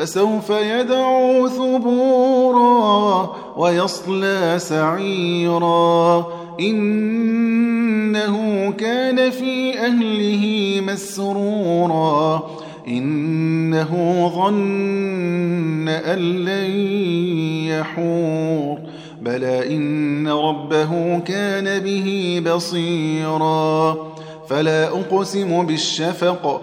فسوف يدعو ثبورا ويصلى سعيرا. إنه كان في أهله مسرورا. إنه ظن أن لن يحور. بلى إن ربه كان به بصيرا. فلا أقسم بالشفق